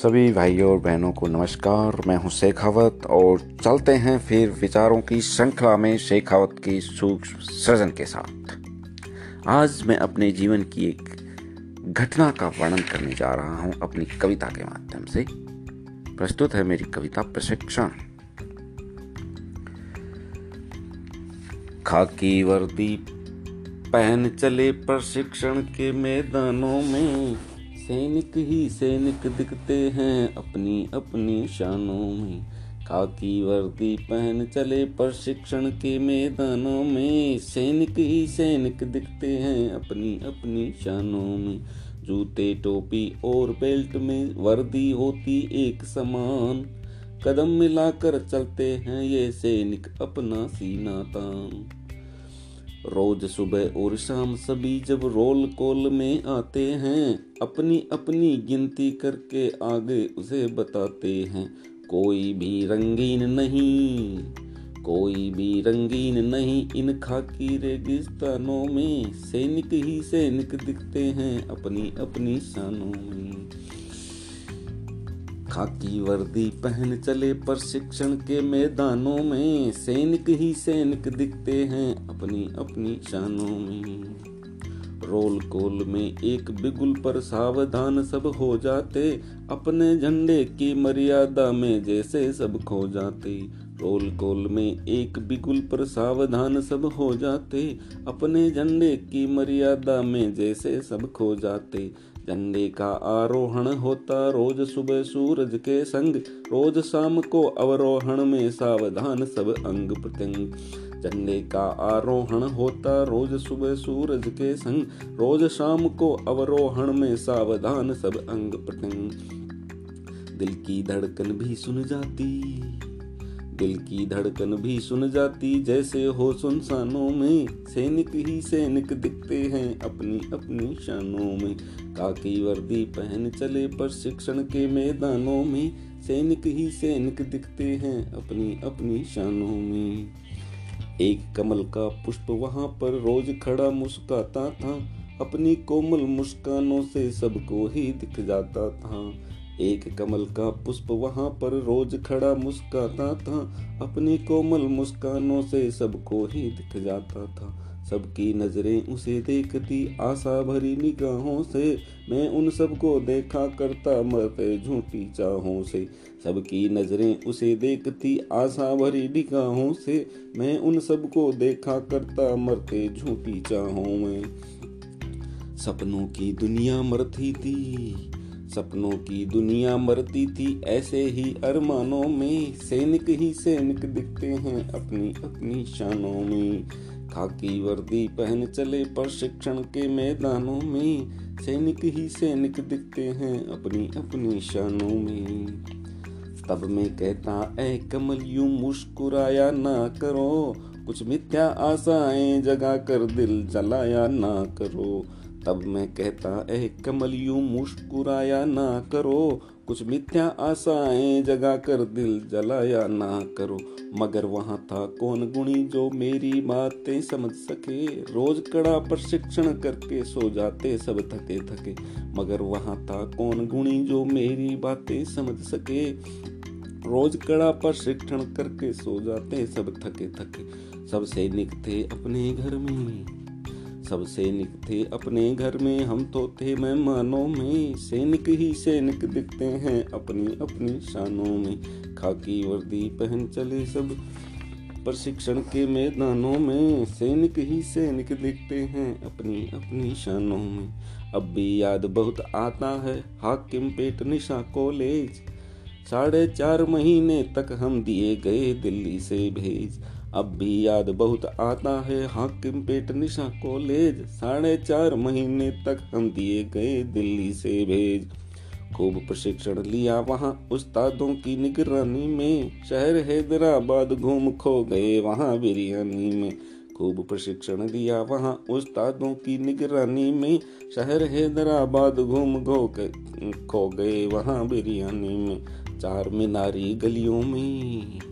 सभी भाइयों और बहनों को नमस्कार। मैं हूँ शेखावत और चलते हैं फिर विचारों की श्रृंखला में शेखावत की सूक्ष्म सृजन के साथ। आज मैं अपने जीवन की एक घटना का वर्णन करने जा रहा हूँ अपनी कविता के माध्यम से। प्रस्तुत है मेरी कविता प्रशिक्षण। खाकी वर्दी पहन चले प्रशिक्षण के मैदानों में। सैनिक ही सैनिक दिखते हैं अपनी अपनी शानों में। खाकी वर्दी पहन चले प्रशिक्षण के मैदानों में। सैनिक ही सैनिक दिखते हैं अपनी अपनी शानों में। जूते, टोपी और बेल्ट में वर्दी होती एक समान। कदम मिलाकर चलते हैं ये सैनिक अपना सीना तान। रोज सुबह और शाम सभी जब रोल कॉल में आते हैं अपनी अपनी गिनती करके आगे उसे बताते हैं, कोई भी रंगीन नहीं, कोई भी रंगीन नहीं, इन खाकी रेगिस्तानों में सैनिक ही सैनिक दिखते हैं अपनी अपनी शानों में। खाकी वर्दी पहन चले प्रशिक्षण के मैदानों में। सैनिक ही सैनिक दिखते हैं अपनी अपनी शानों में। रोल कोल में एक बिगुल पर सावधान सब हो जाते। अपने झंडे की मर्यादा में जैसे सब खो जाते। रोल कोल में एक बिगुल पर सावधान सब हो जाते। अपने झंडे की मर्यादा में जैसे सब खो जाते। झंडे का आरोहण होता रोज सुबह सूरज के संग। रोज शाम को अवरोहण में सावधान सब अंग प्रत्यंग। झंडे का आरोहण होता रोज सुबह सूरज के संग। रोज शाम को अवरोहण में सावधान सब अंग प्रत्यंग। दिल की धड़कन भी सुन जाती। दिल की धड़कन भी सुन जाती, जैसे हो सुनसानों में। सैनिक ही सैनिक दिखते हैं अपनी अपनी शानों में। काकी वर्दी पहन चले प्रशिक्षण के मैदानों में। सैनिक ही सैनिक दिखते हैं अपनी अपनी शानों में। एक कमल का पुष्प वहाँ पर रोज खड़ा मुस्काता था। अपनी कोमल मुस्कानों से सबको ही दिख जाता था। एक कमल का पुष्प वहाँ पर रोज खड़ा मुस्काता था। अपनी कोमल मुस्कानों से सबको ही दिख जाता था। सबकी नज़रें उसे देखती, आशा भरी निगाहों से। मैं उन सबको देखा करता, मरते झूठी चाहों से। सबकी नज़रें उसे देखती, आशा भरी निगाहों से। मैं उन सबको देखा करता, मरते झूठी चाहों में। सपनों की दुनिया मरती थी। सपनों की दुनिया मरती थी, ऐसे ही अरमानों में सैनिक ही सैनिक दिखते हैं अपनी अपनी शानों में। खाकी वर्दी पहन चले प्रशिक्षण के मैदानों में, सैनिक ही सैनिक दिखते हैं अपनी अपनी शानों में। तब मैं कहता ए कमल, यू मुस्कुराया ना करो, कुछ मिथ्या आशाएँ जगा कर दिल जलाया ना करो। तब मैं कहता ए कमल यूँ मुस्कुराया ना करो। कुछ मिथ्या आशाएँ जगा कर दिल जलाया ना करो। मगर वहाँ था कौन गुणी जो मेरी बातें समझ सके। रोज कड़ा प्रशिक्षण करके सो जाते, सब थके थके। मगर वहाँ था कौन गुणी जो मेरी बातें समझ सके। रोज कड़ा प्रशिक्षण करके सो जाते, सब थके थके। सब सैनिक थे अपने घर में। सब सैनिक थे अपने घर में, हम तो थे मेहमानों में। सैनिक ही सैनिक दिखते हैं अपनी अपनी शानों में। खाकी वर्दी पहन चले सब प्रशिक्षण के मैदानों में। सैनिक ही सैनिक दिखते हैं अपनी अपनी शानों में। अब भी याद बहुत आता है हाकिम पेट निशा कॉलेज। साढ़े चार महीने तक हम दिए गए दिल्ली से भेज। अब भी याद बहुत आता है हाकिम पेट निशा कॉलेज साढ़े चार महीने तक हम दिए गए दिल्ली से भेज। खूब प्रशिक्षण लिया वहाँ उस्तादों की निगरानी में। शहर हैदराबाद घूम खो गए वहाँ बिरयानी में। खूब प्रशिक्षण दिया वहाँ उस्तादों की निगरानी में। शहर हैदराबाद घूम घो खो गए वहाँ बिरयानी में। चार मीनारी गलियों में।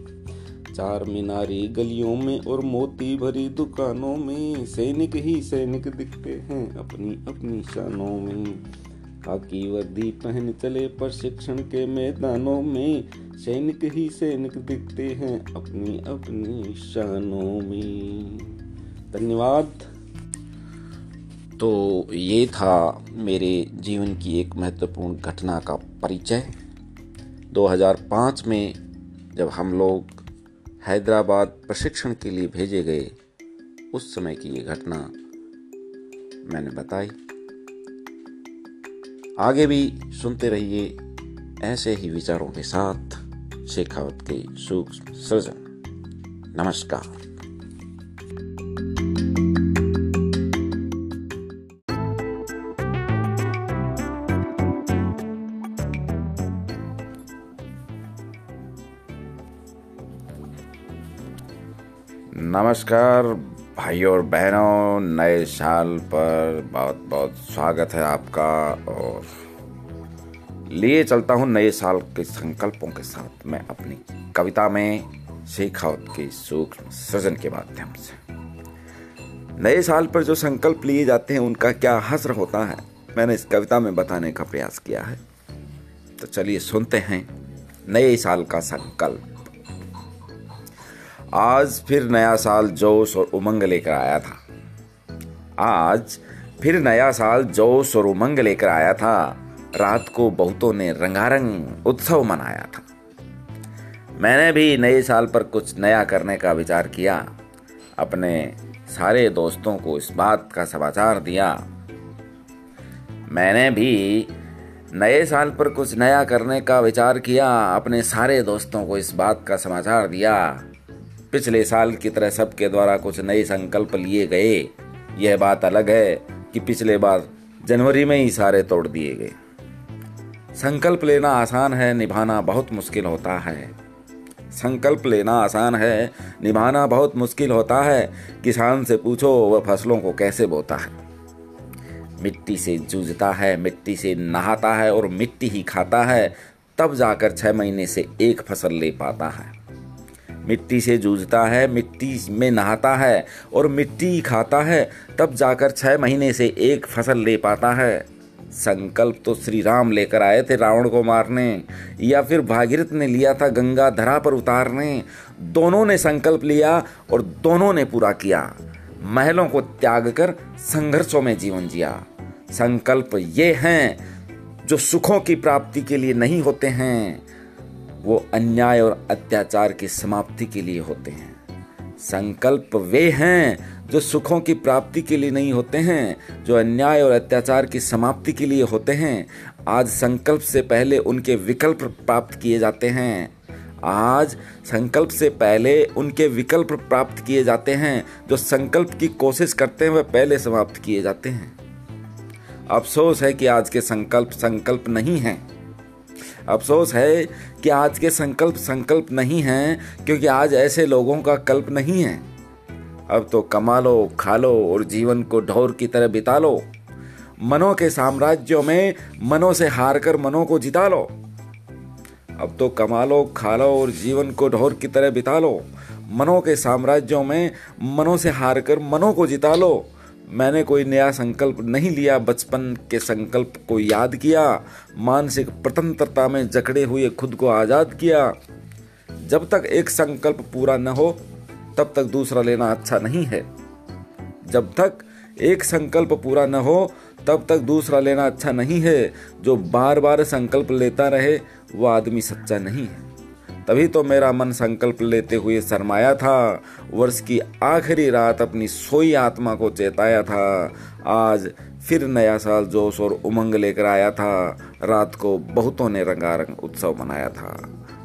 चार मीनारी गलियों में और मोती भरी दुकानों में सैनिक ही सैनिक दिखते हैं अपनी अपनी शानों में। खाकी वर्दी पहन चले प्रशिक्षण के मैदानों में सैनिक ही सैनिक दिखते हैं अपनी अपनी शानों में। धन्यवाद। तो ये था मेरे जीवन की एक महत्वपूर्ण घटना का परिचय। 2005 में जब हम लोग हैदराबाद प्रशिक्षण के लिए भेजे गए उस समय की ये घटना मैंने बताई। आगे भी सुनते रहिए ऐसे ही विचारों के साथ शेखावत के सूक्ष्म सृजन। नमस्कार। नमस्कार, भाई और बहनों, नए साल पर बहुत बहुत स्वागत है आपका और लिए चलता हूँ नए साल के संकल्पों के साथ मैं अपनी कविता में शेखावत के सूक्ष्म सृजन के माध्यम से। नए साल पर जो संकल्प लिए जाते हैं, उनका क्या हसर होता है, मैंने इस कविता में बताने का प्रयास किया है। तो चलिए सुनते हैं नए साल का संकल्प। आज फिर नया साल जोश और उमंग लेकर आया था। आज फिर नया साल जोश और उमंग लेकर आया था। रात को बहुतों ने रंगारंग उत्सव मनाया था। मैंने भी नए साल पर कुछ नया करने का विचार किया। अपने सारे दोस्तों को इस बात का समाचार दिया। मैंने भी नए साल पर कुछ नया करने का विचार किया। अपने सारे दोस्तों को इस बात का समाचार दिया। पिछले साल की तरह सबके द्वारा कुछ नए संकल्प लिए गए। यह बात अलग है कि पिछले बार जनवरी में ही सारे तोड़ दिए गए। संकल्प लेना आसान है, निभाना बहुत मुश्किल होता है। संकल्प लेना आसान है, निभाना बहुत मुश्किल होता है। किसान से पूछो, वह फ़सलों को कैसे बोता है। मिट्टी से जूझता है, मिट्टी से नहाता है और मिट्टी ही खाता है। तब जाकर छह महीने से एक फ़सल ले पाता है। मिट्टी से जूझता है, मिट्टी में नहाता है और मिट्टी खाता है, तब जाकर छः महीने से एक फ़सल ले पाता है। संकल्प तो श्री राम लेकर आए थे रावण को मारने, या फिर भागीरथ ने लिया था गंगा धरा पर उतारने। दोनों ने संकल्प लिया और दोनों ने पूरा किया। महलों को त्याग कर संघर्षों में जीवन जिया। संकल्प ये हैं, जो सुखों की प्राप्ति के लिए नहीं होते हैं। वो अन्याय और अत्याचार की समाप्ति के लिए होते हैं। संकल्प वे हैं जो सुखों की प्राप्ति के लिए नहीं होते हैं, जो अन्याय और अत्याचार की समाप्ति के लिए होते हैं। आज संकल्प से पहले उनके विकल्प प्राप्त किए जाते हैं। आज संकल्प से पहले उनके विकल्प प्राप्त किए जाते हैं, जो संकल्प की कोशिश करते हैं, वह पहले समाप्त किए जाते हैं। अफसोस है कि आज के संकल्प संकल्प नहीं हैं। अफसोस है कि आज के संकल्प संकल्प नहीं हैं, क्योंकि आज ऐसे लोगों का कल्प नहीं है। अब तो कमा लो खा लो और जीवन को ढोर की तरह बिता लो मनों के साम्राज्यों में मनों से हार कर मनों को जिता लो अब तो कमा लो खा लो और जीवन को ढोर की तरह बिता लो मनों के साम्राज्यों में मनों से हार कर मनों को जिता लो मैंने कोई नया संकल्प नहीं लिया, बचपन के संकल्प को याद किया, मानसिक स्वतंत्रता में जकड़े हुए खुद को आज़ाद किया। जब तक एक संकल्प पूरा न हो, तब तक दूसरा लेना अच्छा नहीं है। जब तक एक संकल्प पूरा न हो, तब तक दूसरा लेना अच्छा नहीं है। जो बार बार संकल्प लेता रहे, वो आदमी सच्चा नहीं है। तभी तो मेरा मन संकल्प लेते हुए शरमाया था। वर्ष की आखिरी रात अपनी सोई आत्मा को चेताया था। आज फिर नया साल जोश और उमंग लेकर आया था। रात को बहुतों ने रंगारंग उत्सव मनाया था।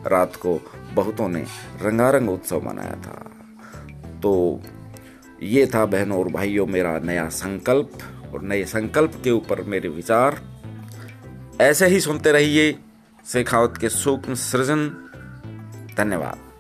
रात को बहुतों ने रंगारंग उत्सव मनाया था। तो ये था बहनों और भाइयों मेरा नया संकल्प और नए संकल्प के ऊपर मेरे विचार। ऐसे ही सुनते रहिए शेखावत के सूक्ष्म सृजन। धन्यवाद